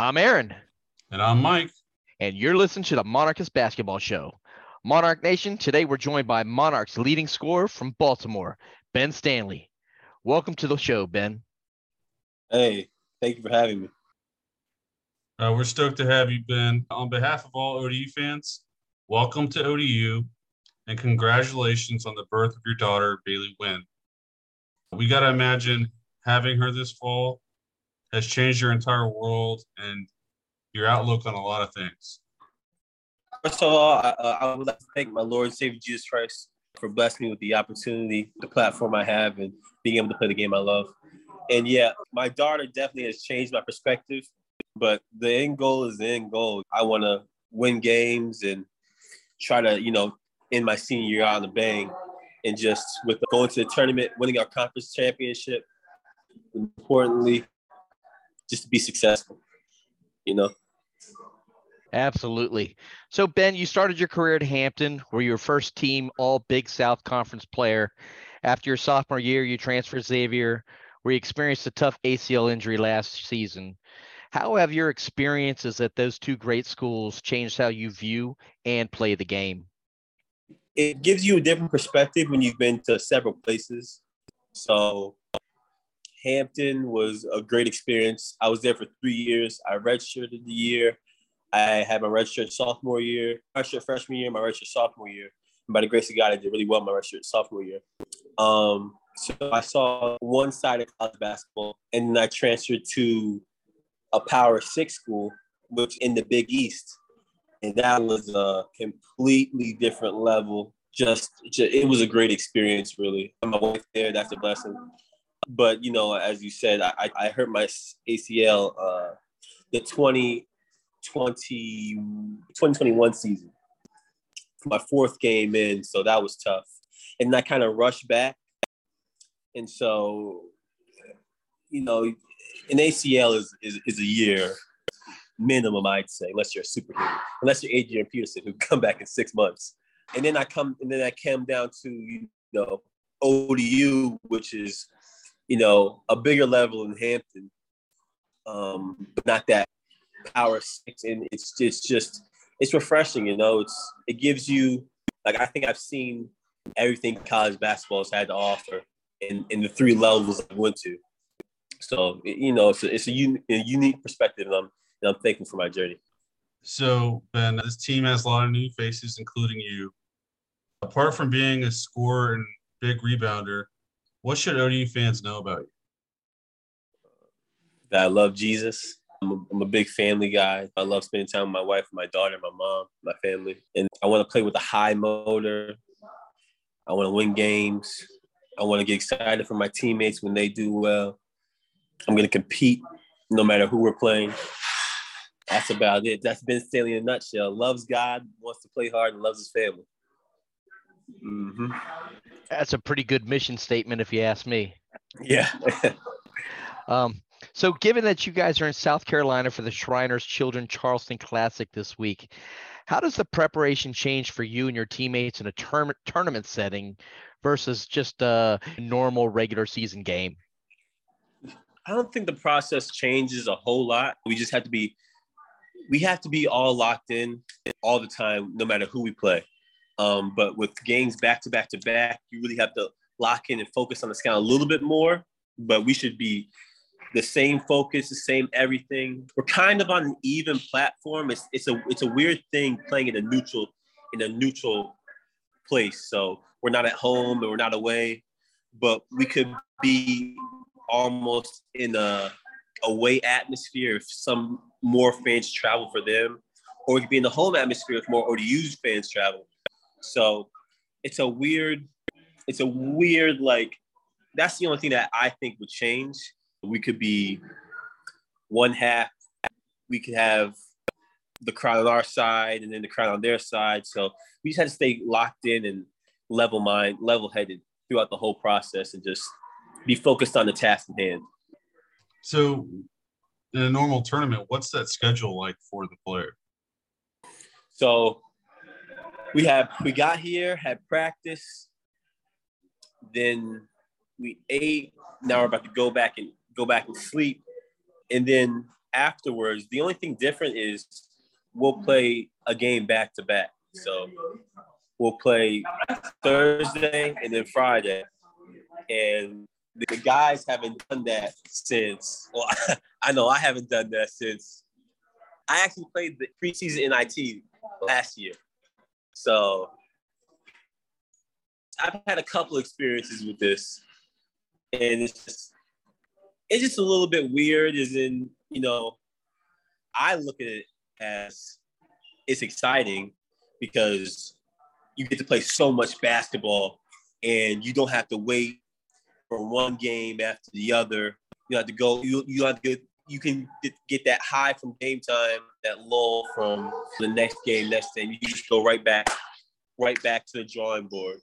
I'm Aaron. And I'm Mike. And you're listening to the Monarchist Basketball Show. Monarch Nation, today we're joined by Monarch's leading scorer from Baltimore, Ben Stanley. Welcome to the show, Ben. Hey, thank you for having me. Uh, we're stoked to have you, Ben. On behalf of all ODU fans, welcome to ODU and congratulations on the birth of your daughter, Bailey Wynn. We got to imagine having her this fall has changed your entire world and your outlook on a lot of things. First of all, I, uh, I would like to thank my Lord and Savior Jesus Christ for blessing me with the opportunity, the platform I have, and being able to play the game I love. And yeah, my daughter definitely has changed my perspective, but the end goal is the end goal. I want to win games and try to, you know, end my senior year on a bang. And just with going to the tournament, winning our conference championship, importantly, just to be successful, you know? Absolutely. So, Ben, you started your career at Hampton, where you were first team All Big South Conference player. After your sophomore year, you transferred Xavier, where you experienced a tough ACL injury last season. How have your experiences at those two great schools changed how you view and play the game? It gives you a different perspective when you've been to several places. So, Hampton was a great experience. I was there for three years. I redshirted the year. I had my redshirt sophomore year, redshirt freshman year, my redshirt sophomore year. And by the grace of God, I did really well my redshirt sophomore year. Um, so I saw one side of college basketball, and then I transferred to a Power Six school, which in the Big East, and that was a completely different level. Just, just it was a great experience, really. My wife there, that's a blessing. But you know, as you said, I, I hurt my ACL uh, the 20, 20, 2021 season. My fourth game in, so that was tough. And I kind of rushed back. And so, you know, an ACL is, is, is a year minimum, I'd say, unless you're a superhero, unless you're Adrian Peterson who come back in six months. And then I come, and then I came down to, you know, ODU, which is, you know, a bigger level in Hampton, um, but not that power six, and it's it's just it's refreshing. You know, it's it gives you like I think I've seen everything college basketball has had to offer in in the three levels I went to. So you know, it's a, it's a, un, a unique perspective, and I'm and I'm thankful for my journey. So Ben, this team has a lot of new faces, including you. Apart from being a scorer and big rebounder, what should ODU fans know about you? That I love Jesus I'm a, I'm a big family guy. I love spending time with my wife, my daughter, my mom, my family. And I want to play with a high motor. I want to win games. I want to get excited for my teammates when they do well. I'm going to compete no matter who we're playing. That's about it. That's Ben Stanley in a nutshell. Loves God, wants to play hard, and loves his family. Mm-hmm. That's a pretty good mission statement, if you ask me. Yeah. um, so, given that you guys are in South Carolina for the Shriners Children Charleston Classic this week, how does the preparation change for you and your teammates in a term- tournament setting versus just a normal regular season game? I don't think the process changes a whole lot. We just have to be we have to be all locked in all the time, no matter who we play. Um, but with games back to back to back, you really have to lock in and focus on the scout a little bit more. But we should be the same focus, the same everything. We're kind of on an even platform. It's it's a it's a weird thing playing in a neutral in a neutral place. So we're not at home and we're not away, but we could be almost in a away atmosphere if some more fans travel for them, or we could be in the home atmosphere if more ODU fans travel. So it's a weird, it's a weird like that's the only thing that I think would change we could be one half, we could have the crowd on our side and then the crowd on their side. So we just had to stay locked in and level mind, level headed throughout the whole process and just be focused on the task at hand. So in a normal tournament, what's that schedule like for the player? So we have we got here, had practice, then we ate. Now we're about to go back and go back and sleep. And then afterwards, the only thing different is we'll play a game back to back. So we'll play Thursday and then Friday. And the guys haven't done that since, well, I know I haven't done that since I actually played the preseason NIT last year. So I've had a couple experiences with this. And it's just, it's just a little bit weird, Is in, you know, I look at it as it's exciting because you get to play so much basketball and you don't have to wait for one game after the other. You have to go, you, you have to you can get that high from game time, that lull from the next game, next game. You just go right back, right back to the drawing board.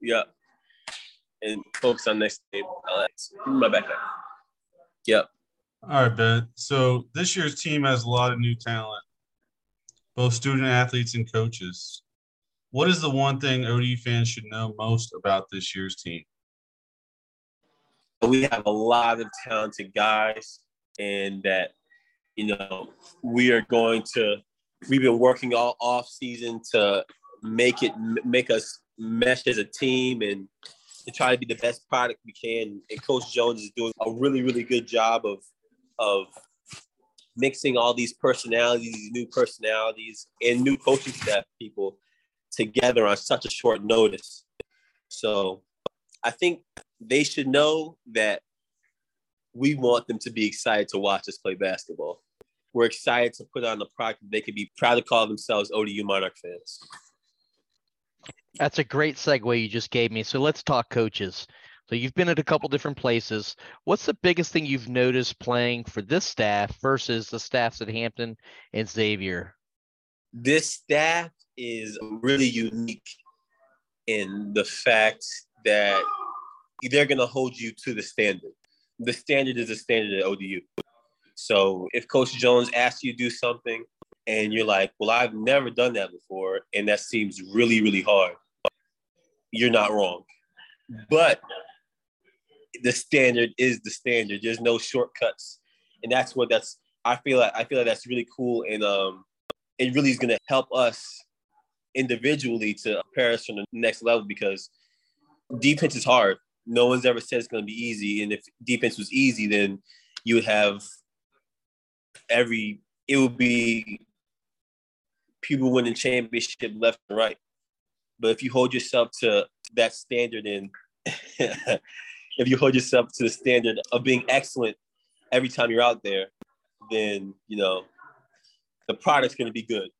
Yep. And focus on next game. My backpack. Yep. All right, Ben. So this year's team has a lot of new talent, both student athletes and coaches. What is the one thing ODU fans should know most about this year's team? We have a lot of talented guys, and that you know we are going to. We've been working all off season to make it make us mesh as a team and to try to be the best product we can. And Coach Jones is doing a really, really good job of of mixing all these personalities, new personalities, and new coaching staff people together on such a short notice. So I think they should know that we want them to be excited to watch us play basketball. We're excited to put on the product they could be proud to call themselves ODU Monarch fans. That's a great segue you just gave me. So let's talk coaches. So you've been at a couple different places. What's the biggest thing you've noticed playing for this staff versus the staffs at Hampton and Xavier? This staff is really unique in the fact that they're going to hold you to the standard. The standard is a standard at ODU. So if Coach Jones asks you to do something and you're like, well, I've never done that before, and that seems really, really hard, you're not wrong. But the standard is the standard. There's no shortcuts, and that's what that's. I feel like I feel like that's really cool, and um, it really is going to help us individually to prepare us from the next level because defense is hard. No one's ever said it's going to be easy, and if defense was easy, then you would have every. It would be people winning championship left and right. But if you hold yourself to that standard and if you hold yourself to the standard of being excellent every time you're out there, then you know the product's going to be good.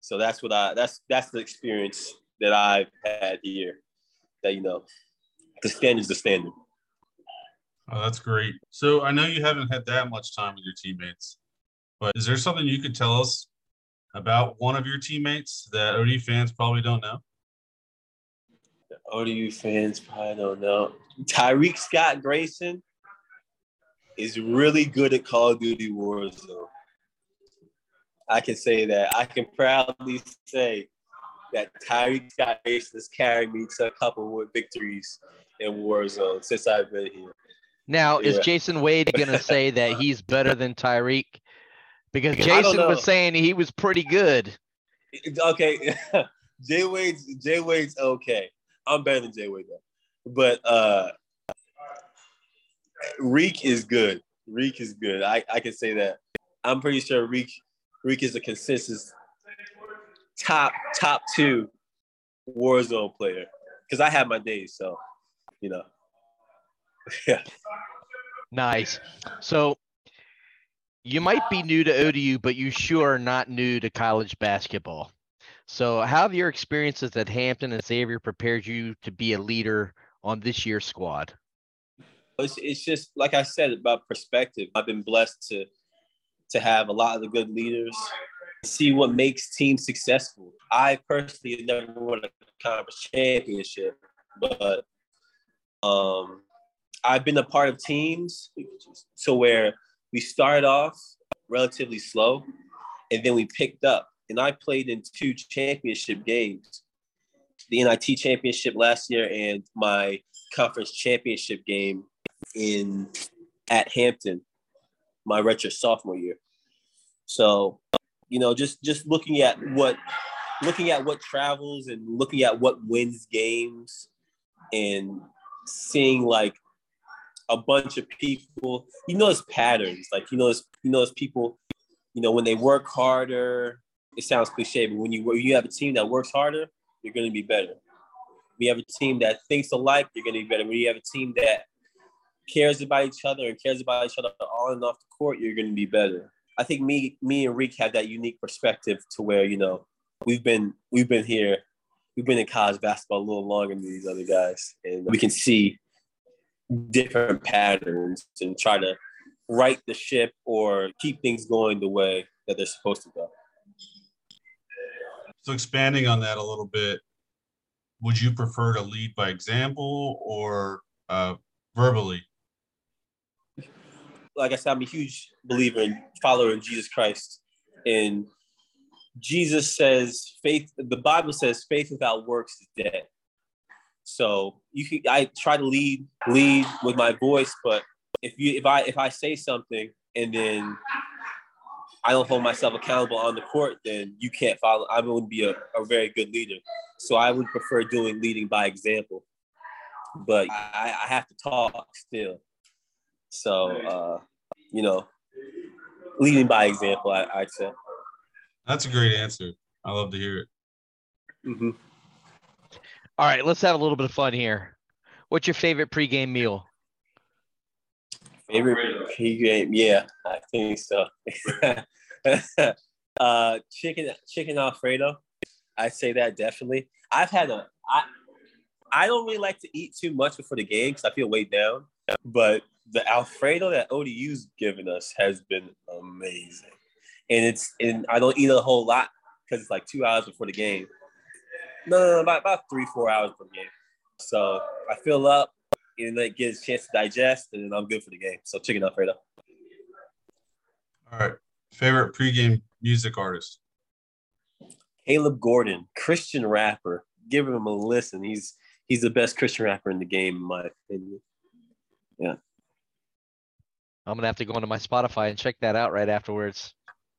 So that's what I that's that's the experience that I've had here. That you know, the standard's the standard. Oh, that's great. So I know you haven't had that much time with your teammates, but is there something you could tell us about one of your teammates that ODU fans probably don't know? The ODU fans probably don't know. Tyreek Scott Grayson is really good at Call of Duty Warzone. I can say that. I can proudly say that Tyreek Scott Grayson has carried me to a couple of victories in Warzone since I've been here. Now, yeah. is Jason Wade going to say that he's better than Tyreek? Because Jason was saying he was pretty good. Okay, Jay Wade's Jay Wade's okay. I'm better than Jay Wade though. But uh Reek is good. Reek is good. I, I can say that. I'm pretty sure Reek Reek is a consensus top top two Warzone player. Because I have my days, so you know. yeah. Nice. So you might be new to ODU, but you sure are not new to college basketball. So, how have your experiences at Hampton and Xavier prepared you to be a leader on this year's squad? It's, it's just like I said about perspective. I've been blessed to to have a lot of the good leaders, see what makes teams successful. I personally never won a conference championship, but um, I've been a part of teams to where we started off relatively slow and then we picked up. And I played in two championship games the NIT championship last year and my conference championship game in at Hampton. my redshirt sophomore year. So, you know, just just looking at what looking at what travels and looking at what wins games and seeing like a bunch of people, you notice patterns. Like you notice you notice people, you know, when they work harder, it sounds cliche, but when you when you have a team that works harder, you're gonna be better. We have a team that thinks alike, you're gonna be better. When you have a team that cares about each other and cares about each other on and off the court, you're gonna be better. I think me, me and Reek have that unique perspective to where you know we've been we've been here, we've been in college basketball a little longer than these other guys, and we can see different patterns and try to right the ship or keep things going the way that they're supposed to go. So expanding on that a little bit, would you prefer to lead by example or uh, verbally? Like I said, I'm a huge believer and follower in Jesus Christ. And Jesus says faith, the Bible says faith without works is dead. So you can I try to lead lead with my voice, but if you if I if I say something and then I don't hold myself accountable on the court, then you can't follow. I wouldn't be a, a very good leader. So I would prefer doing leading by example. But I, I have to talk still. So uh, you know, leading by example, I, I'd say. That's a great answer. I love to hear it. Mm-hmm. All right, let's have a little bit of fun here. What's your favorite pregame meal? Favorite pregame? Yeah, I think so. uh, chicken, chicken Alfredo. I say that definitely. I've had a. I, I don't really like to eat too much before the game because I feel weighed down. But the Alfredo that ODU's given us has been amazing, and it's and I don't eat a whole lot because it's like two hours before the game. No, no, no about, about three, four hours before the game. So I fill up and then it gives a chance to digest, and then I'm good for the game. So chicken Alfredo. All right. Favorite pregame music artist? Caleb Gordon, Christian rapper. Give him a listen. He's he's the best Christian rapper in the game, in my opinion. Yeah. I'm gonna have to go into my Spotify and check that out right afterwards.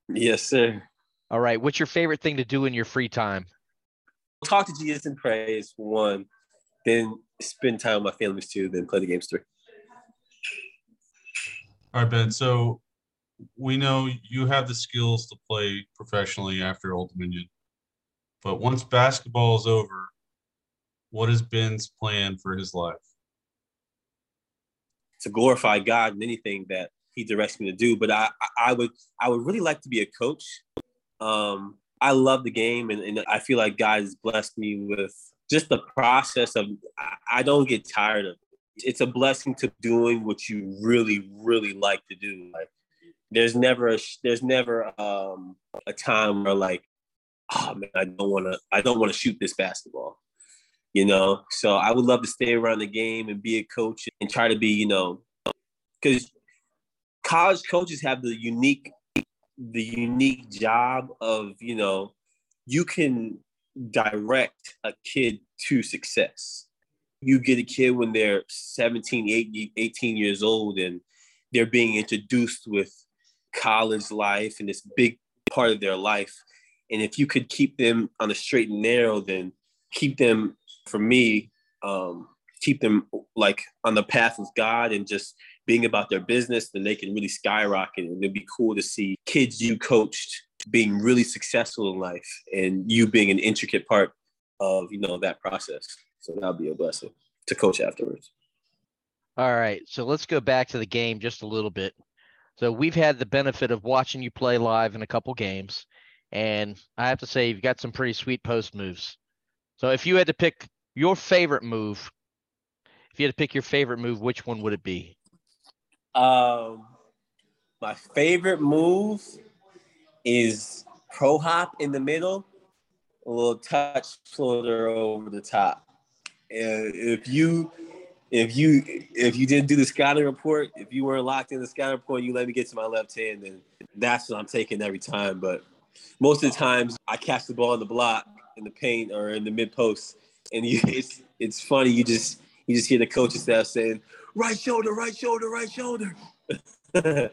Yes, sir. All right. What's your favorite thing to do in your free time? Talk to Jesus and praise for one, then spend time with my families two. then play the games three. All right, Ben. So we know you have the skills to play professionally after Old Dominion. But once basketball is over, what is Ben's plan for his life? To glorify God in anything that He directs me to do. But I, I would, I would really like to be a coach. Um, I love the game, and, and I feel like God has blessed me with just the process of. I don't get tired of. It. It's a blessing to doing what you really, really like to do. Like there's never a there's never um, a time where like oh man i don't want to i don't want to shoot this basketball you know so i would love to stay around the game and be a coach and try to be you know because college coaches have the unique the unique job of you know you can direct a kid to success you get a kid when they're 17 18 years old and they're being introduced with college life and this big part of their life. And if you could keep them on the straight and narrow, then keep them, for me, um, keep them like on the path of God and just being about their business, then they can really skyrocket. And it'd be cool to see kids you coached being really successful in life and you being an intricate part of, you know, that process. So that'll be a blessing to coach afterwards. All right. So let's go back to the game just a little bit. So we've had the benefit of watching you play live in a couple games, and I have to say you've got some pretty sweet post moves. So if you had to pick your favorite move, if you had to pick your favorite move, which one would it be? Um, my favorite move is pro hop in the middle, a little touch floater over the top. And if you if you if you didn't do the scouting report, if you weren't locked in the scouting report, you let me get to my left hand, then that's what I'm taking every time. But most of the times, I catch the ball in the block, in the paint, or in the mid post, and you, it's it's funny. You just you just hear the coaching staff saying, "Right shoulder, right shoulder, right shoulder."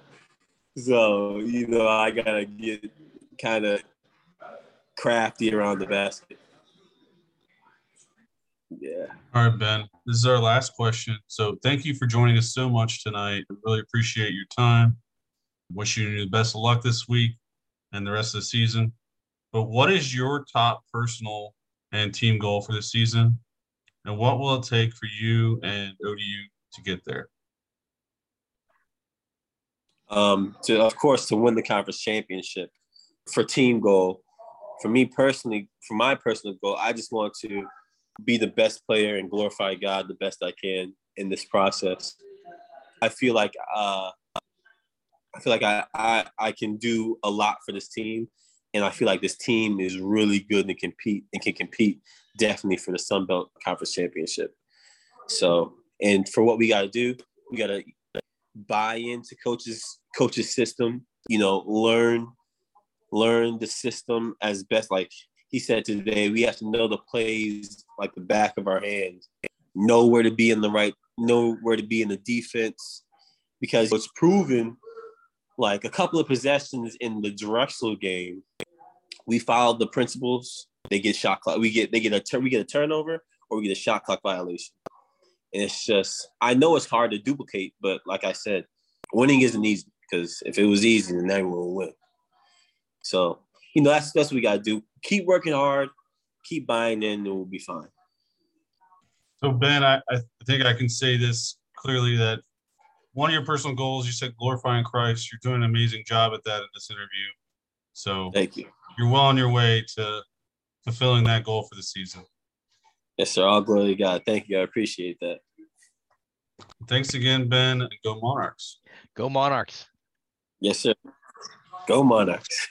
so you know, I gotta get kind of crafty around the basket. Yeah. All right, Ben. This is our last question. So thank you for joining us so much tonight. I really appreciate your time. Wish you the best of luck this week and the rest of the season. But what is your top personal and team goal for the season? And what will it take for you and ODU to get there? Um, to of course to win the conference championship. For team goal, for me personally, for my personal goal, I just want to be the best player and glorify God the best I can in this process. I feel like uh, I feel like I, I I can do a lot for this team, and I feel like this team is really good and compete and can compete definitely for the Sun Belt Conference Championship. So, and for what we got to do, we got to buy into coaches coaches system. You know, learn learn the system as best. Like he said today, we have to know the plays like the back of our hands, know where to be in the right, know where to be in the defense, because it's proven. Like a couple of possessions in the Drexel game, we followed the principles. They get shot clock. We get they get a turn. We get a turnover or we get a shot clock violation. And it's just I know it's hard to duplicate, but like I said, winning isn't easy because if it was easy, then everyone would win. So you know that's that's what we gotta do. Keep working hard, keep buying in, and we'll be fine. So Ben, I, I think I can say this clearly that one of your personal goals, you said glorifying Christ. You're doing an amazing job at that in this interview. So thank you. You're well on your way to fulfilling that goal for the season. Yes, sir. All glory to God. Thank you. I appreciate that. Thanks again, Ben, go Monarchs. Go Monarchs. Yes, sir. Go Monarchs.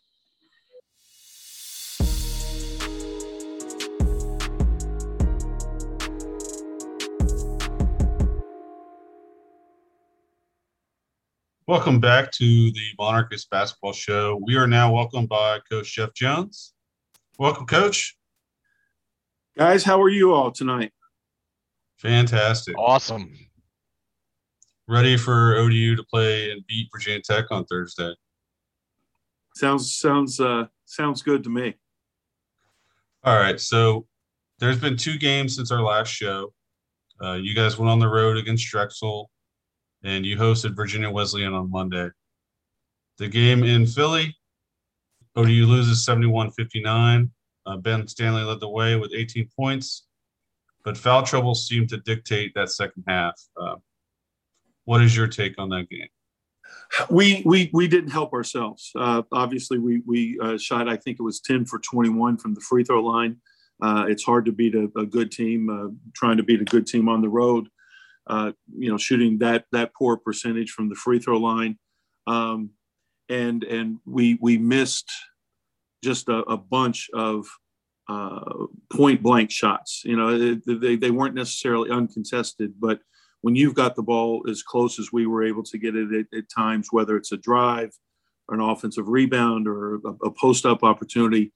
Welcome back to the Monarchist Basketball Show. We are now welcomed by Coach Jeff Jones. Welcome, Coach. Guys, how are you all tonight? Fantastic. Awesome. Ready for ODU to play and beat Virginia Tech on Thursday. Sounds sounds uh sounds good to me. All right. So there's been two games since our last show. Uh, you guys went on the road against Drexel and you hosted Virginia Wesleyan on Monday. The game in Philly, ODU loses 71 59. Uh, ben Stanley led the way with 18 points, but foul trouble seemed to dictate that second half. Uh, what is your take on that game? We we we didn't help ourselves. Uh, obviously, we we uh, shot. I think it was 10 for 21 from the free throw line. Uh, it's hard to beat a, a good team. Uh, trying to beat a good team on the road you know, shooting that that poor percentage from the free throw line, um, and and we we missed just a, a bunch of uh, point blank shots. You know, they they weren't necessarily uncontested, but when you've got the ball as close as we were able to get it at, at times, whether it's a drive, or an offensive rebound, or a, a post up opportunity,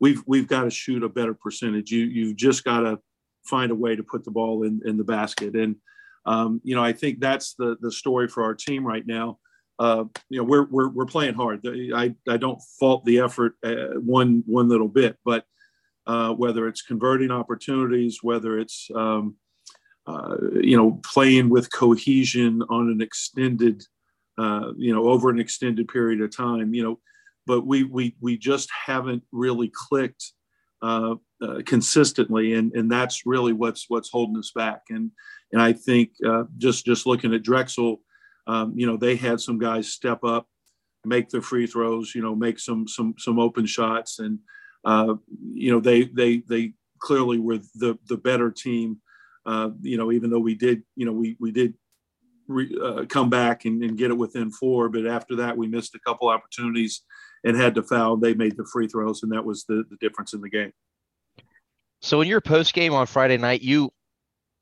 we've we've got to shoot a better percentage. You you've just got to find a way to put the ball in in the basket and um, you know, I think that's the the story for our team right now. Uh, you know, we're, we're we're playing hard. I I don't fault the effort uh, one one little bit, but uh, whether it's converting opportunities, whether it's um, uh, you know playing with cohesion on an extended, uh, you know, over an extended period of time, you know, but we we we just haven't really clicked consistently, and and that's really what's what's holding us back. And and I think just just looking at Drexel, um, you know, they had some guys step up, make their free throws, you know, make some some some open shots, and uh, you know they they they clearly were the the better team. Uh, you know, even though we did, you know, we we did re, uh, come back and, and, get it within four, but after that we missed a couple opportunities and had to foul. They made the free throws, and that was the the difference in the game. So in your post game on Friday night, you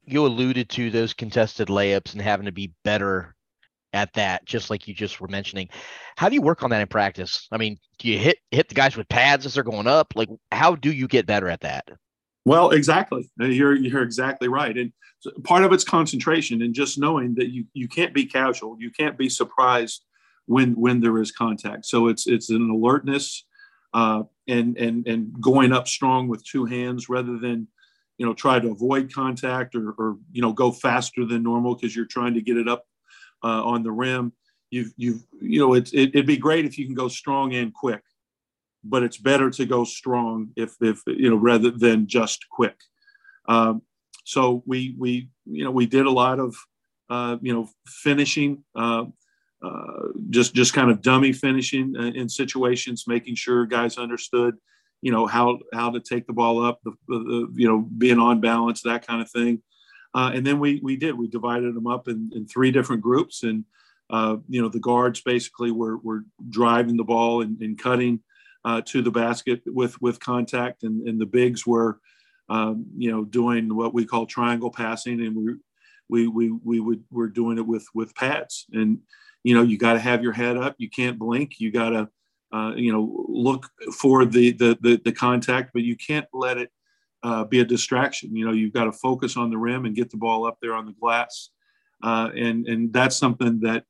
you alluded to those contested layups and having to be better at that, just like you just were mentioning. How do you work on that in practice? I mean, do you hit hit the guys with pads as they're going up? Like, how do you get better at that? Well, exactly. Uh, you're you're exactly right, and part of it's concentration and just knowing that you you can't be casual. You can't be surprised when when there is contact. So it's it's an alertness uh, and and and going up strong with two hands rather than you know try to avoid contact or, or you know go faster than normal because you're trying to get it up uh, on the rim. You've you've you know it, it it'd be great if you can go strong and quick, but it's better to go strong if if you know rather than just quick. Um, so we we you know we did a lot of uh, you know finishing. Uh, uh, just just kind of dummy finishing uh, in situations, making sure guys understood, you know how how to take the ball up, the, the you know being on balance, that kind of thing. Uh, and then we we did we divided them up in, in three different groups, and uh, you know the guards basically were were driving the ball and, and cutting uh, to the basket with with contact, and, and the bigs were um, you know doing what we call triangle passing, and we we we we would we're doing it with with pads and you know you got to have your head up. You can't blink. You got to uh, you know look for the, the, the the contact but you can't let it uh, be a distraction. You know you've got to focus on the rim and get the ball up there on the glass. Uh, and and that's something that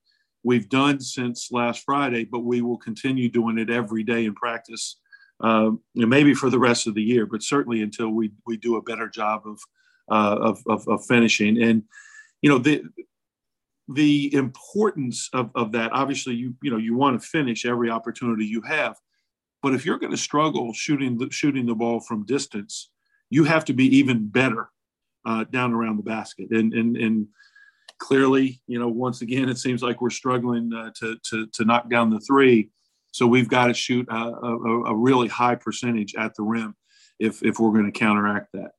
we've done since last friday but we will continue doing it every day in practice um, maybe for the rest of the year but certainly until we we do a better job of uh, of, of, of finishing. And you know the the importance of, of that obviously you you know you want to finish every opportunity you have but if you're going to struggle shooting the, shooting the ball from distance you have to be even better uh, down around the basket and and and clearly you know once again it seems like we're struggling uh, to, to to knock down the three so we've got to shoot a, a, a really high percentage at the rim if if we're going to counteract that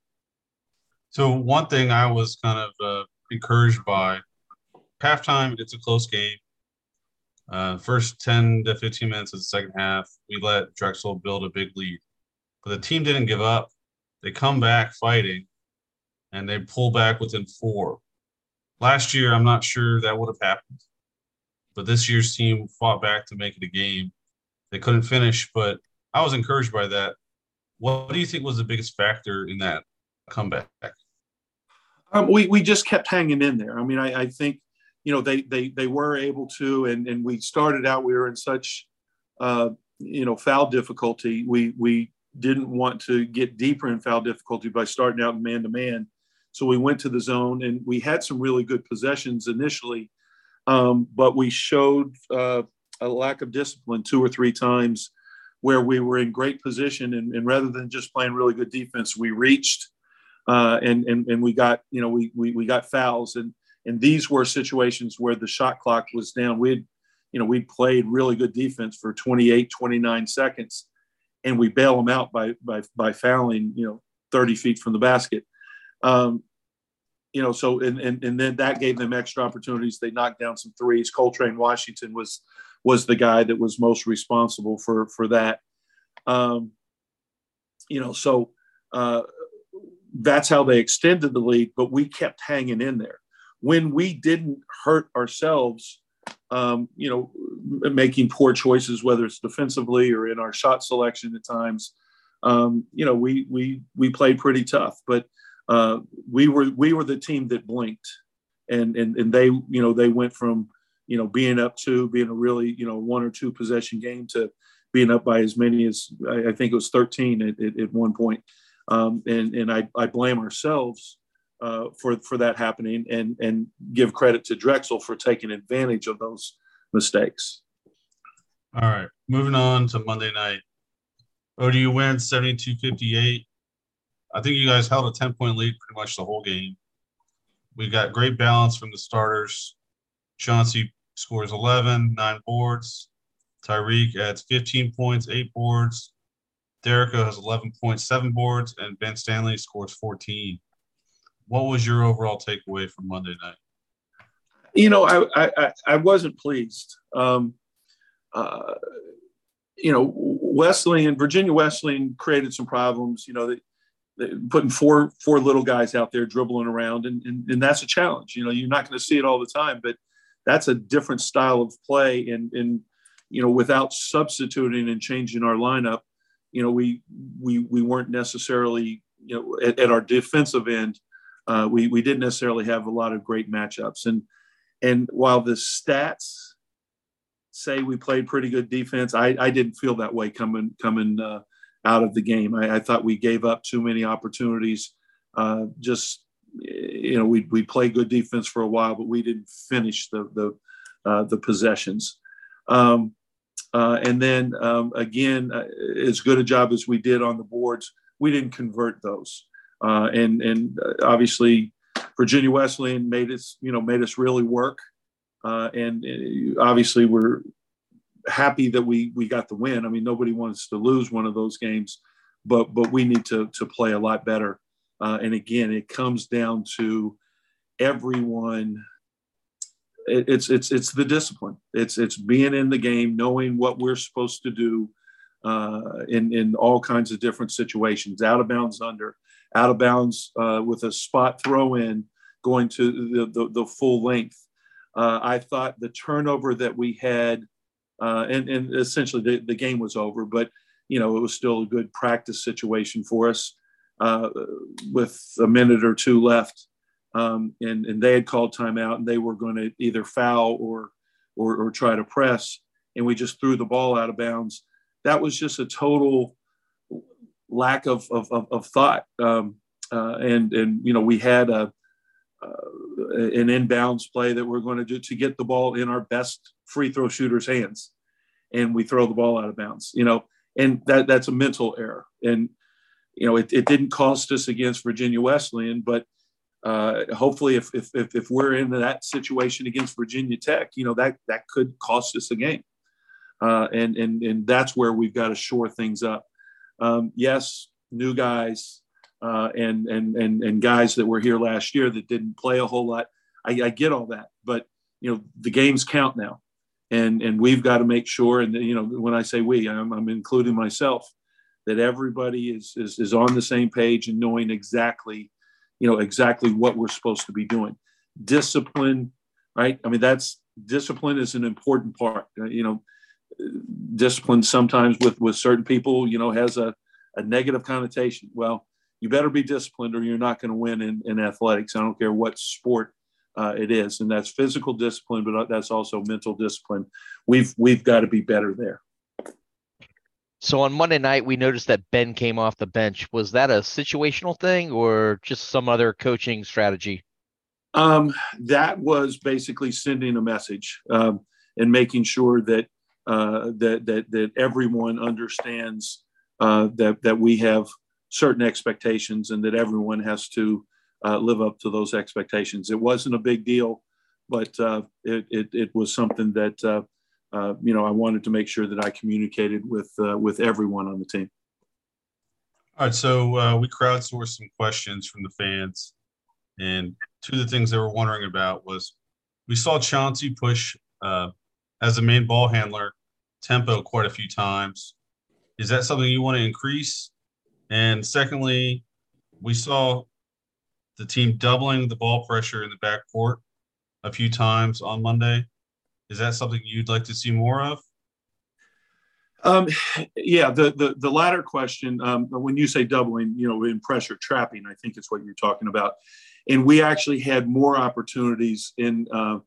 so one thing i was kind of uh, encouraged by halftime, it's a close game. Uh, first 10 to 15 minutes of the second half, we let Drexel build a big lead. But the team didn't give up. They come back fighting and they pull back within four. Last year, I'm not sure that would have happened. But this year's team fought back to make it a game. They couldn't finish, but I was encouraged by that. What do you think was the biggest factor in that comeback? Um, we, we just kept hanging in there. I mean, I, I think you know they they they were able to and and we started out we were in such uh, you know foul difficulty we we didn't want to get deeper in foul difficulty by starting out man to man so we went to the zone and we had some really good possessions initially um, but we showed uh, a lack of discipline two or three times where we were in great position. And, and rather than just playing really good defense we reached uh, and, and and we got you know we, we we got fouls. And and these were situations where the shot clock was down. We'd, you know, we played really good defense for 28, 29 seconds, and we bail them out by by by fouling, you know, 30 feet from the basket. Um, you know, so and, and and then that gave them extra opportunities. They knocked down some threes. Coletrane Washington was was the guy that was most responsible for for that. Um, you know, so uh, that's how they extended the lead, but we kept hanging in there when we didn't hurt ourselves, um, you know, making poor choices, whether it's defensively or in our shot selection at times. Um, you know, we we we played pretty tough, but uh, we were we were the team that blinked, and and and they you know they went from you know being up to being a really you know one or two possession game to being up by as many as I, I think it was 13 at, at, at one point. Um, and and I, I blame ourselves uh, for for that happening, and and give credit to Drexel for taking advantage of those mistakes. All right, moving on to Monday night. ODU wins 72-58. I think you guys held a 10 point lead pretty much the whole game. We got great balance from the starters. Chauncey scores 11, nine boards. Tyreek adds 15 points, eight boards. Derrico has 11 points, seven boards, and Ben Stanley scores 14 what was your overall takeaway from Monday night? You know, I I, I wasn't pleased. Um, uh, you know, Wesleyan, Virginia Wesleyan created some problems. You know, they, they putting four four little guys out there dribbling around, and, and and that's a challenge. You know, you're not going to see it all the time, but that's a different style of play. And and you know, without substituting and changing our lineup, you know, we we we weren't necessarily you know at, at our defensive end uh, we we didn't necessarily have a lot of great matchups. And and while the stats say we played pretty good defense. I, I didn't feel that way coming coming uh, out of the game. I, I, thought we gave up too many opportunities. Uh, just you know, we we played good defense for a while, but we didn't finish the the uh, the possessions. Um, uh, and then um, again, uh, as good a job as we did on the boards, we didn't convert those. Uh, and and uh, obviously, Virginia Wesleyan made us you know made us really work. Uh, and uh, obviously, we're happy that we we got the win. I mean, nobody wants to lose one of those games, but but we need to to play a lot better. Uh, and again, it comes down to everyone. It, it's it's it's the discipline. It's it's being in the game, knowing what we're supposed to do uh, in in all kinds of different situations. Out of bounds, under, out of bounds uh, with a spot throw in, going to the the, the full length. Uh, I thought the turnover that we had, uh, and, and essentially the, the game was over, but you know it was still a good practice situation for us uh, with a minute or two left, um, and and they had called timeout, and they were going to either foul or, or or try to press, and we just threw the ball out of bounds. That was just a total lack of of, of, of thought, um, uh, and and you know we had a uh, an inbounds play that we're going to do to get the ball in our best free throw shooters' hands, and we throw the ball out of bounds. You know, and that that's a mental error. And you know, it, it didn't cost us against Virginia Wesleyan, but uh, hopefully, if, if, if if we're in that situation against Virginia Tech, you know that that could cost us a game, uh, and and and that's where we've got to shore things up. Um, yes, new guys, uh, and and and and guys that were here last year that didn't play a whole lot. I, I get all that, but you know the games count now, and and we've got to make sure. And you know when I say we, I'm, I'm including myself, that everybody is, is is on the same page and knowing exactly, you know exactly what we're supposed to be doing. Discipline, right? I mean that's discipline is an important part. You know, discipline sometimes with with certain people, you know, has a a negative connotation. Well, you better be disciplined or you're not going to win in, in athletics. I don't care what sport uh, it is, and that's physical discipline, but that's also mental discipline. We've we've got to be better there. So on Monday night, we noticed that Ben came off the bench. Was that a situational thing or just some other coaching strategy? Um, that was basically sending a message um, and making sure that uh, that that that everyone understands uh, that that we have certain expectations and that everyone has to uh, live up to those expectations. It wasn't a big deal, but uh, it, it, it, was something that, uh, uh, you know, I wanted to make sure that I communicated with, uh, with everyone on the team. All right. So we crowdsourced some questions from the fans. And two of the things they were wondering about was we saw Chauncey push as a main ball handler tempo quite a few times. Is that something you want to increase? And secondly, we saw the team doubling the ball pressure in the backcourt a few times on Monday. Is that something you'd like to see more of? Um, yeah, the, the the latter question. Um, when you say doubling, you know, in pressure trapping, I think it's what you're talking about. And we actually had more opportunities in uh,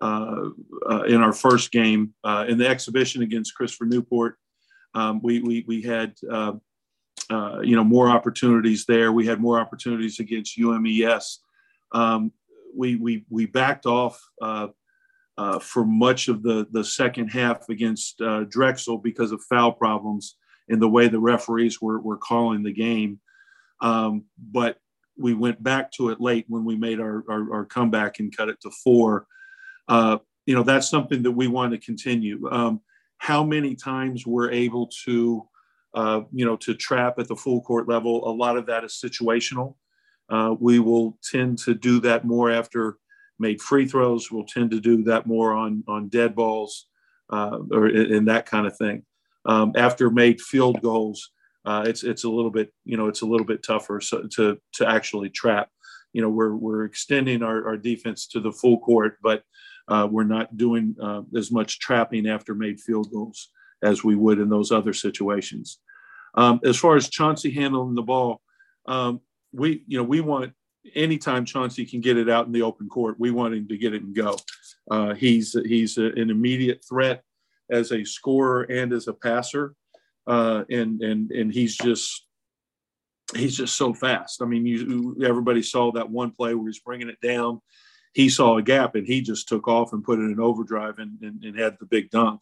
uh, uh, in our first game uh, in the exhibition against Christopher Newport. Um, we, we we had uh, uh, you know, more opportunities there. We had more opportunities against UMES. Um, we, we, we backed off for much of the, the second half against Drexel because of foul problems in the way the referees were, were calling the game. Um, but we went back to it late when we made our, our, our comeback and cut it to four. Uh, you know, that's something that we want to continue. Um, how many times we're able to uh, you know, to trap at the full court level. A lot of that is situational. Uh, we will tend to do that more after made free throws. We'll tend to do that more on on dead balls uh, or in, that kind of thing. Um, after made field goals, uh, it's it's a little bit you know it's a little bit tougher so, to to actually trap. You know, we're we're extending our, our defense to the full court, but uh, we're not doing uh, as much trapping after made field goals as we would in those other situations. Um, as far as Chauncey handling the ball, um, we you know we want anytime Chauncey can get it out in the open court, we want him to get it and go. Uh, he's he's a, an immediate threat. as a scorer and as a passer, uh, and and and he's just he's just so fast. I mean, you everybody saw that one play where he's bringing it down. He saw a gap and he just took off and put it in overdrive and, and, and had the big dunk.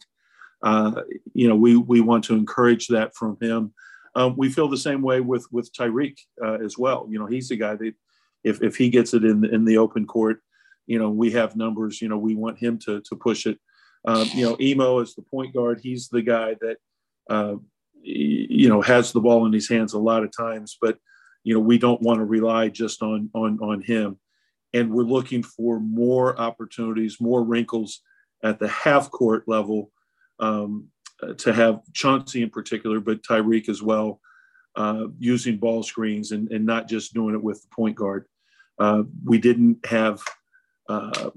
Uh, you know, we we want to encourage that from him. Um, we feel the same way with with Tyreek uh, as well. You know, he's the guy that if if he gets it in the, in the open court, you know, we have numbers. You know, we want him to to push it. Um, you know, Emo is the point guard. He's the guy that uh, you know has the ball in his hands a lot of times, but you know we don't want to rely just on on on him. And we're looking for more opportunities, more wrinkles at the half court level um, to have Chauncey in particular, but Tyreek as well, uh, using ball screens and, and not just doing it with the point guard. Uh, we didn't have, uh,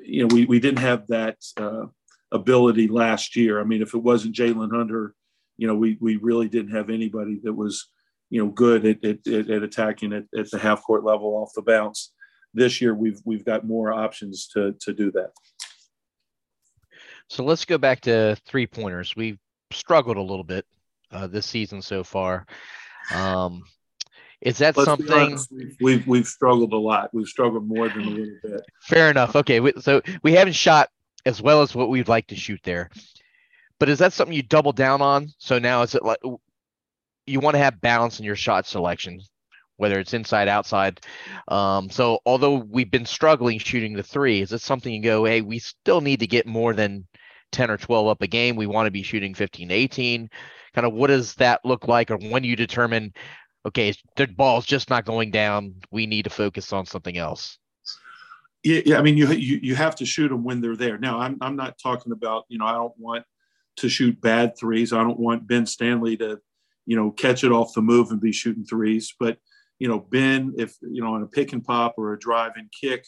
you know, we, we didn't have that uh, ability last year. I mean, if it wasn't Jalen Hunter, you know, we, we really didn't have anybody that was, you know, good at, at, at attacking at, at the half court level off the bounce. This year, we've we've got more options to to do that. So let's go back to three pointers. We've struggled a little bit uh, this season so far. Um, is that Let's something we've we've struggled a lot? We've struggled more than a little bit. Fair enough. Okay, so we haven't shot as well as what we'd like to shoot there. But is that something you double down on? So now is it like you want to have balance in your shot selection, whether it's inside, outside? Um, so although we've been struggling shooting the three, is it something you go, hey, we still need to get more than 10 or 12 up a game. We want to be shooting 15, 18. Kind of what does that look like? Or when you determine, okay, the ball's just not going down, we need to focus on something else. Yeah, yeah. I mean, you, you you have to shoot them when they're there. Now, I'm I'm not talking about you know I don't want to shoot bad threes. I don't want Ben Stanley to you know catch it off the move and be shooting threes. But you know Ben, if you know on a pick and pop or a drive and kick,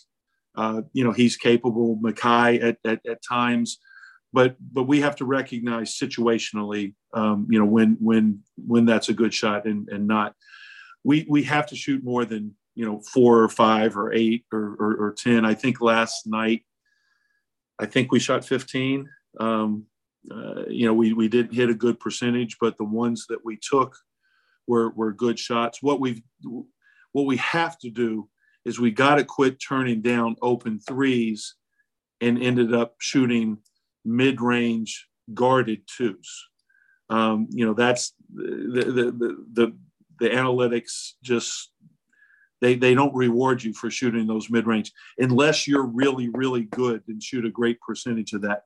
uh, you know he's capable. Mackay at, at at times but but we have to recognize situationally, um, you know, when when when that's a good shot and and not. We we have to shoot more than you know four or five or eight or or, or ten. I think last night, I think we shot fifteen. Um, uh, you know, we we didn't hit a good percentage, but the ones that we took were were good shots. What we what we have to do is we got to quit turning down open threes and ended up shooting mid-range guarded twos. Um, you know, that's the, the, the, the, the analytics just, they, they don't reward you for shooting those mid-range unless you're really, really good and shoot a great percentage of that.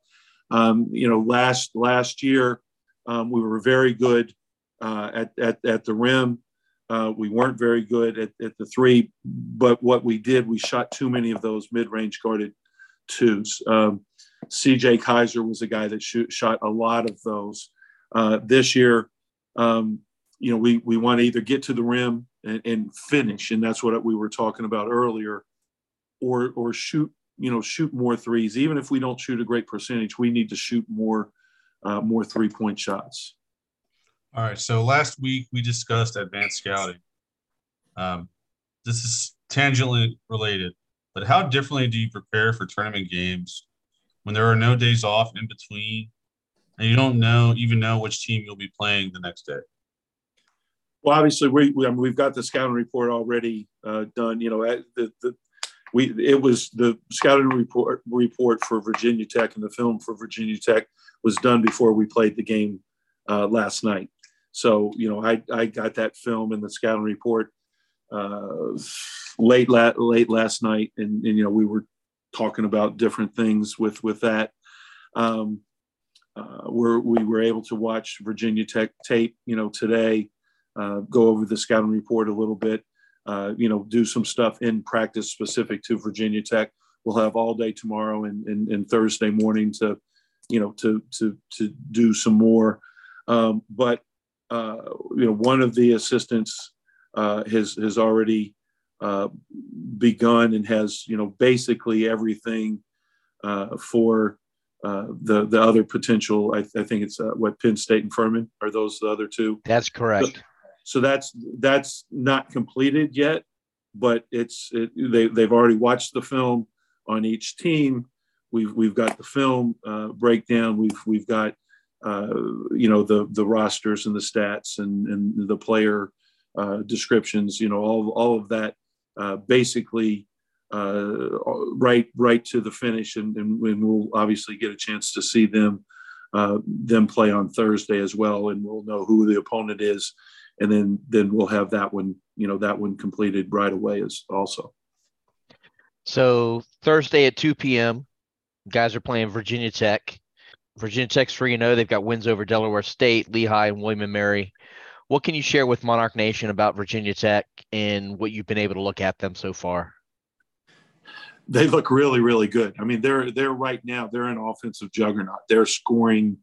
Um, you know, last, last year, um, we were very good uh, at, at, at the rim. Uh, we weren't very good at, at the three, but what we did, we shot too many of those mid-range guarded twos. Um, CJ Keyser was a guy that shoot, shot a lot of those. Uh, this year, um, you know, we, we want to either get to the rim and, and, finish, and that's what we were talking about earlier, or or shoot, you know, shoot more threes. Even if we don't shoot a great percentage, we need to shoot more uh, more three point shots. All right. So last week we discussed advanced scouting. Um, this is tangentially related, but how differently do you prepare for tournament games when there are no days off in between and you don't know even know which team you'll be playing the next day? Well, obviously, we, we I mean, we've got the scouting report already uh, done. You know, the, the, we it was the scouting report report for Virginia Tech and the film for Virginia Tech was done before we played the game uh, last night. So you know, I I got that film and the scouting report uh, late la- late last night, and, and you know we were talking about different things with with that. Um, uh, we're, we were able to watch Virginia Tech tape, you know, today, uh, go over the scouting report a little bit, uh, you know, do some stuff in practice specific to Virginia Tech. We'll have all day tomorrow and, and, and Thursday morning to, you know, to to to do some more. Um, but uh, you know, one of the assistants uh, has has already uh, begun and has you know basically everything uh, for uh, the the other potential. I, I think it's uh, what Penn State and Furman are those the other two. That's correct. So, so that's that's not completed yet, but it's it, they they've already watched the film on each team. we've we've got the film uh, breakdown. We've we've got you know the the rosters and the stats and and the player uh, descriptions. You know all all of that uh, basically uh, right right to the finish, and, and, and, we'll obviously get a chance to see them uh, them play on Thursday as well, and we'll know who the opponent is, and then then we'll have that one you know that one completed right away as also. So Thursday at 2 p.m., guys are playing Virginia Tech. Virginia Tech's 3 0. They've got wins over Delaware State, Lehigh, and William and Mary. What can you share with Monarch Nation about Virginia Tech and what you've been able to look at them so far? They look really, really good. I mean, they're they're right now they're an offensive juggernaut. They're scoring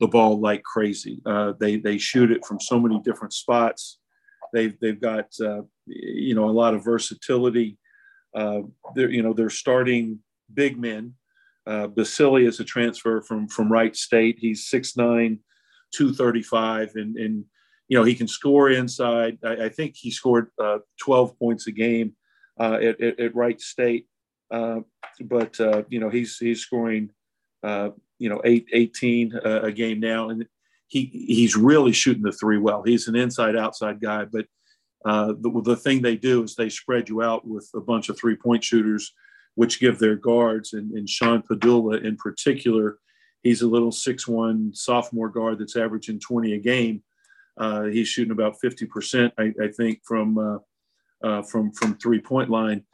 the ball like crazy. Uh, they they shoot it from so many different spots. They've they've got uh, you know a lot of versatility. Uh, they're you know they're starting big men. Uh, Basili is a transfer from from Wright State. He's 6'9", 235, and and you know he can score inside. I, I think he scored uh, 12 points a game uh, at, at, at, Wright State. Uh, but uh, you know he's he's scoring uh, you know eight, 18 uh, a game now, and he he's really shooting the three well. He's an inside outside guy, but the, the thing they do is they spread you out with a bunch of three point shooters, which give their guards and, and Sean Pedulla in particular. He's a little six one sophomore guard that's averaging 20 a game. Uh, he's shooting about 50%, I, I think, from uh, uh, from from three point line.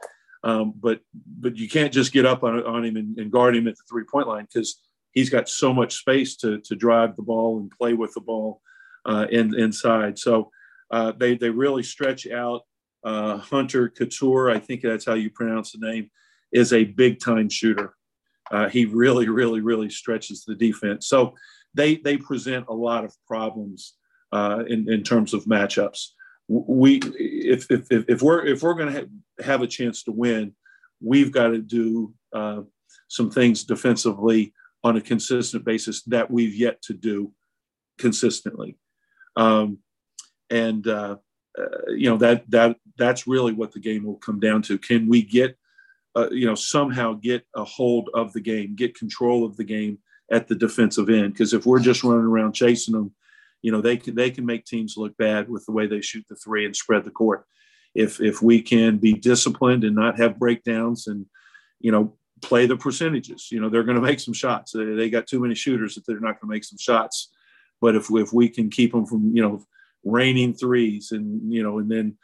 Um, but but you can't just get up on, on him and, and guard him at the three point line because he's got so much space to to drive the ball and play with the ball uh, in, inside. So uh, they they really stretch out. Uh, Hunter Cattoor, I think that's how you pronounce the name, is a big time shooter. Uh, he really really really stretches the defense. So they they present a lot of problems uh, in in terms of matchups we if if if we're if we're going to have a chance to win, we've got to do uh, some things defensively on a consistent basis that we've yet to do consistently, um, and uh, uh, you know that that that's really what the game will come down to. Can we get uh, you know somehow get a hold of the game, get control of the game at the defensive end? Because if we're just running around chasing them you know they can they can make teams look bad with the way they shoot the three and spread the court. If if we can be disciplined and not have breakdowns and you know play the percentages, you know they're going to make some shots. They, they got too many shooters that they're not going to make some shots. But if if we can keep them from you know raining threes and you know and then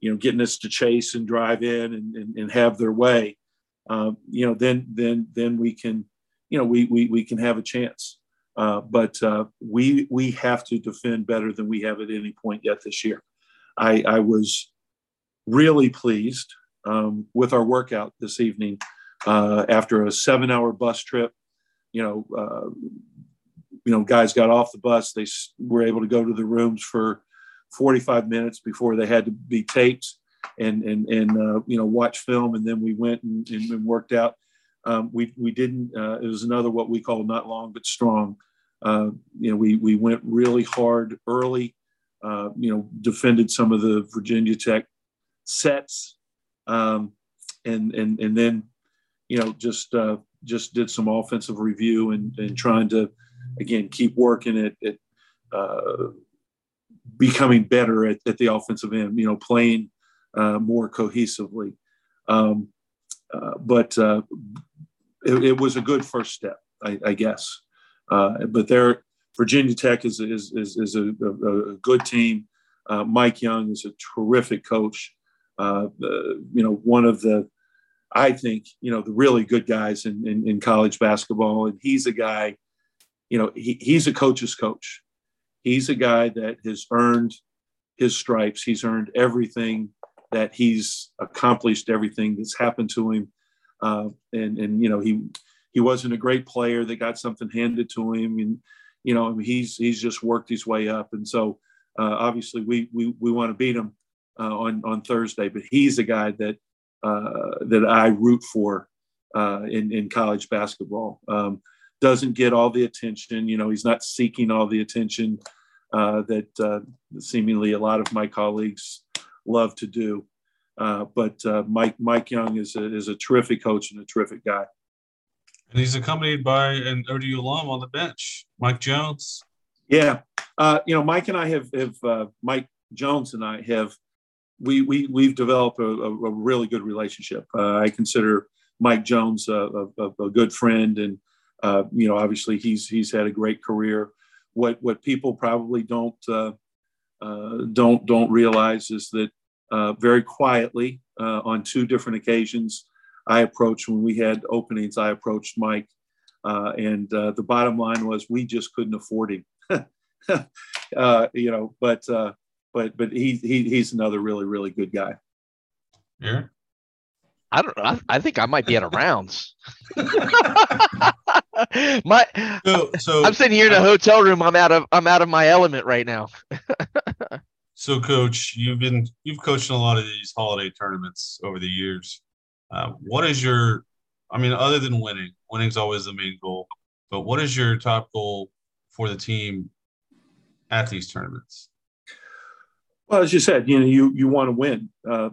you know getting us to chase and drive in and, and, and have their way, um, you know then then then we can you know we we we can have a chance. Uh, but uh, we we have to defend better than we have at any point yet this year. I, I was really pleased um, with our workout this evening uh, after a seven-hour bus trip. You know, uh, you know, guys got off the bus. They were able to go to the rooms for 45 minutes before they had to be taped and and and uh, you know watch film, and then we went and, and worked out. Um, we we didn't. Uh, it was another what we call not long but strong. Uh, you know, we we went really hard early. Uh, you know, defended some of the Virginia Tech sets, um, and and and then you know just uh, just did some offensive review and and trying to again keep working uh, becoming better at, at the offensive end. You know, playing uh, more cohesively. Um, uh, but uh, it, it, was a good first step, I, I guess. Uh, but they're Virginia Tech is is is, is a, a, a, good team. Uh, Mike Young is a terrific coach. Uh, you know, one of the I think you know the really good guys in, in, in college basketball, and he's a guy. You know, he, he's a coach's coach. He's a guy that has earned his stripes. He's earned everything that he's accomplished, everything that's happened to him, uh, and and you know he he wasn't a great player that got something handed to him, and you know he's he's just worked his way up, and so uh, obviously we we we want to beat him uh, on on Thursday, but he's a guy that uh, that I root for uh, in in college basketball. Um, doesn't get all the attention, you know. He's not seeking all the attention uh, that uh, seemingly a lot of my colleagues love to do. Uh, but uh, Mike Mike Young is a, is a terrific coach and a terrific guy. And he's accompanied by an ODU alum on the bench, Mike Jones. Yeah, uh, you know, Mike and I have have uh, Mike Jones and I have we we we've developed a, a, really good relationship. Uh, I consider Mike Jones a, a, a good friend, and uh, you know, obviously he's he's had a great career. What what people probably don't uh, uh, don't don't realize is that very quietly on two different occasions, I approached when we had openings. I approached Mike, and the bottom line was we just couldn't afford him. you know, but but but he, he he's another really really good guy. Yeah. I don't know. I, I think I might be out of rounds. my so, so I'm sitting here in a hotel room. I'm out of I'm out of my element right now. so, coach, you've been you've coached in a lot of these holiday tournaments over the years. Uh, what is your I mean, other than winning, winning's always the main goal. But what is your top goal for the team at these tournaments? Well, as you said, you know, you you want to win. Uh,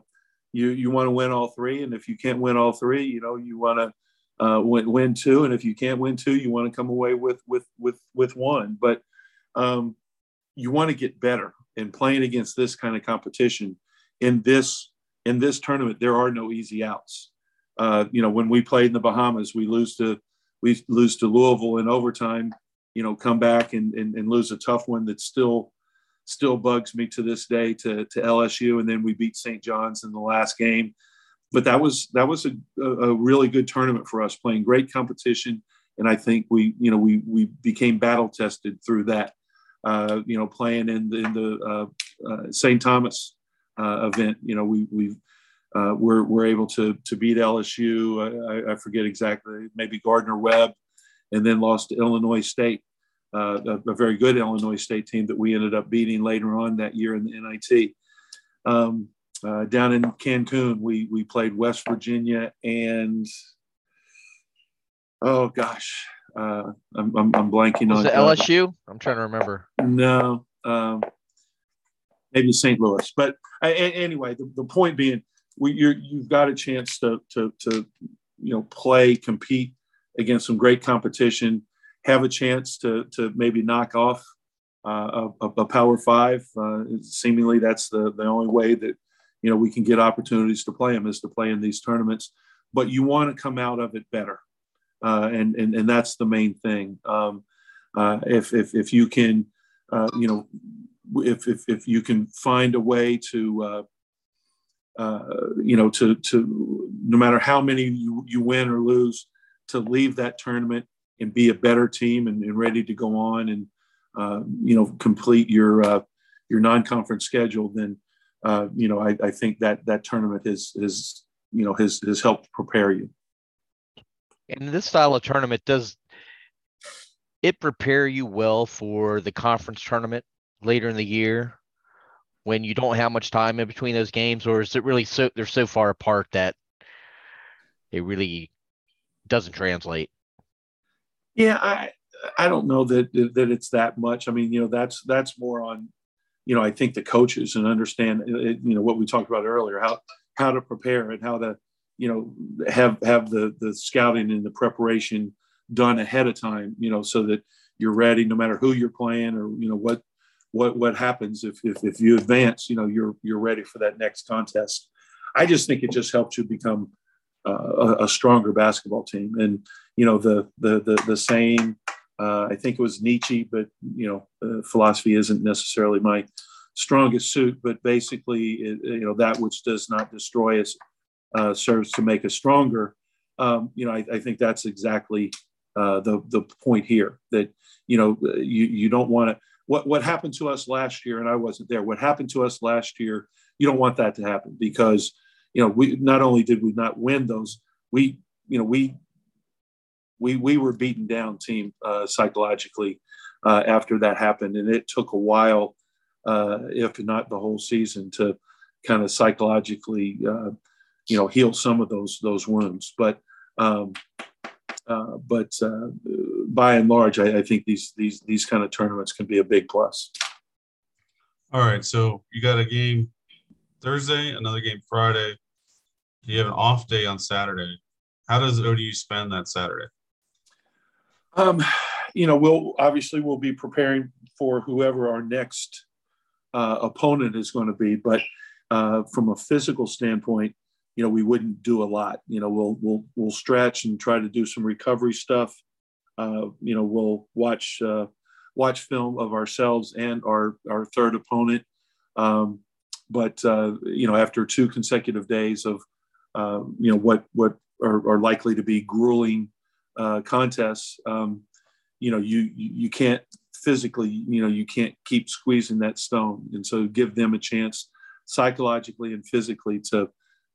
you you want to win all three, and if you can't win all three, you know, you want to uh, win, win two, and if you can't win two, you want to come away with with with with one. But um, you want to get better, and playing against this kind of competition in this in this tournament, there are no easy outs. Uh, you know, when we played in the Bahamas, we lose to we lose to Louisville in overtime. You know, come back and, and, and lose a tough one that still still bugs me to this day to, to LSU. And then we beat St. John's in the last game. But that was that was a, a really good tournament for us, playing great competition. And I think we, you know, we we became battle tested through that. Uh, you know, playing in the, in the uh, uh, St. Thomas uh, event, you know, we we uh, we're we're able to to beat LSU. I, I forget exactly, maybe Gardner Webb, and then lost to Illinois State uh, a, a, very good Illinois State team that we ended up beating later on that year in the NIT. Um, uh, down in Cancun, we we played West Virginia and oh gosh, uh, I'm, I'm, I'm blanking Was on it LSU. I'm trying to remember. No, um, maybe St. Louis. But anyway, the, the point being, we, you have got a chance to, to to you know play, compete against some great competition have a chance to to maybe knock off uh, a, a, Power Five. Uh, seemingly, that's the the only way that you know we can get opportunities to play them is to play in these tournaments. But you want to come out of it better, uh, and and and that's the main thing. Um, uh, if if if you can, uh, you know, if if if you can find a way to uh, uh, you know, to to no matter how many you, you win or lose, to leave that tournament and be a better team and, and ready to go on and uh, you know complete your your non-conference schedule, then uh, you know I, I, think that that tournament has has you know has has helped prepare you. And this style of tournament does it prepare you well for the conference tournament later in the year when you don't have much time in between those games, or is it really so they're so far apart that it really doesn't translate? Yeah, I I don't know that that it's that much. I mean, you know, that's that's more on, you know, I think the coaches and understand, uh, you know, what we talked about earlier, how how to prepare and how to, you know, have have the the scouting and the preparation done ahead of time, you know, so that you're ready no matter who you're playing or you know what what what happens if if, if you advance, you know, you're you're ready for that next contest. I just think it just helps you become uh, a, a, stronger basketball team. And you know the the the, the uh, I think it was Nietzsche, but you know uh, philosophy isn't necessarily my strongest suit. But basically, it, you know that which does not destroy us uh, serves to make us stronger. Um, you know, I, I, think that's exactly uh, the the point here. That you know you you don't want to. What, what happened to us last year, and I wasn't there. What happened to us last year, you don't want that to happen because you know, we not only did we not win those, we, you know, we we we were beaten down team uh, psychologically uh, after that happened, and it took a while, uh, if not the whole season, to kind of psychologically, uh, you know, heal some of those those wounds. But um, uh, but uh, by and large, I, I, think these these these kind of tournaments can be a big plus. All right, so you got a game Thursday, another game Friday you have an off day on Saturday. How does ODU spend that Saturday? Um, you know, we'll obviously we'll be preparing for whoever our next uh, opponent is going to be, but uh, from a physical standpoint, you know, we wouldn't do a lot. You know, we'll we'll we'll stretch and try to do some recovery stuff. Uh, you know, we'll watch uh, watch film of ourselves and our our third opponent. Um, but uh, you know, after two consecutive days of uh, you know what what are, are, likely to be grueling uh, contests, um, you know, you you can't physically, you know, you can't keep squeezing that stone, and so give them a chance psychologically and physically to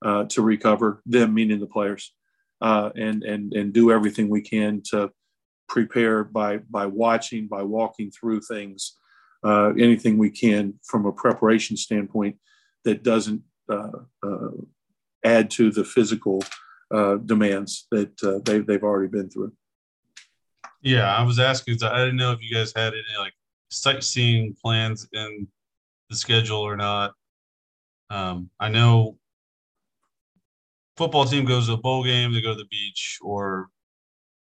uh, to recover them, meaning the players, uh, and and and do everything we can to prepare by by watching, by walking through things, uh, anything we can from a preparation standpoint that doesn't uh, uh, add to the physical uh, demands that they they've already been through. Yeah, I was asking. I didn't know if you guys had any like sightseeing plans in the schedule or not. Um, I know football team goes to a bowl game, they go to the beach or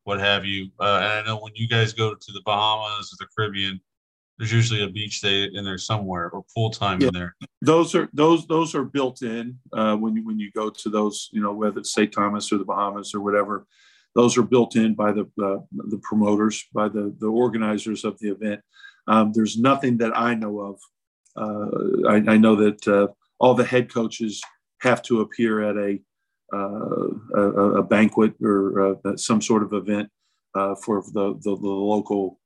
what have you. Uh, and I know when you guys go to the Bahamas or the Caribbean, there's usually a beach day in there somewhere or pool time yeah. in there. Those are those those are built in uh, when you when you go to those, you know, whether it's St. Thomas or the Bahamas or whatever. Those are built in by the uh, the promoters, by the the organizers of the event. Um, there's nothing that I know of. Uh, I, I, know that uh, all the head coaches have to appear at a uh, a, a, banquet or uh, some sort of event uh, for the, the, the local,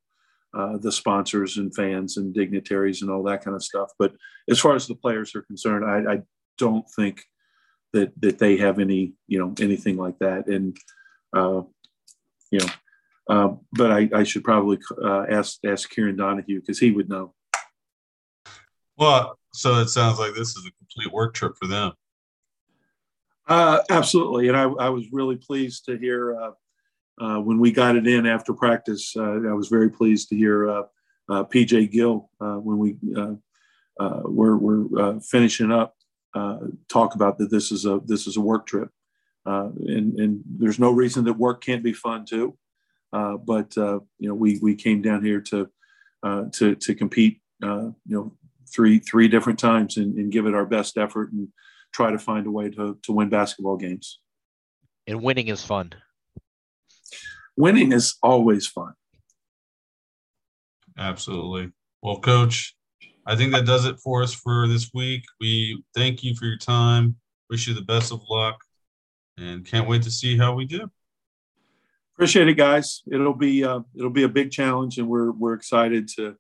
the sponsors and fans and dignitaries and all that kind of stuff. But as far as the players are concerned, I, I don't think that that they have any you know anything like that. And you know, uh, but I, I, should probably uh, ask ask Kieran Donahue because he would know. Well, so it sounds like this is a complete work trip for them. Uh, absolutely, and I, I, was really pleased to hear uh, uh, Uh, when we got it in after practice. Uh, I was very pleased to hear uh, uh, PJ Gill uh, when we uh, were, we're finishing up talk about that this is a this is a work trip, and, and there's no reason that work can't be fun too. but you know, we we came down here to to to compete. you know, three three different times and, and give it our best effort and try to find a way to, to win basketball games. And winning is fun. Winning is always fun. Absolutely. Well, coach, I think that does it for us for this week. We thank you for your time. Wish you the best of luck and can't wait to see how we do. Appreciate it, guys. It'll be uh, it'll be a big challenge, and we're we're excited to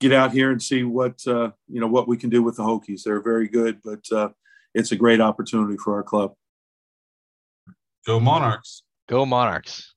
get out here and see what uh, you know what we can do with the Hokies. They're very good, but uh, it's a great opportunity for our club. Go Monarchs. Go Monarchs.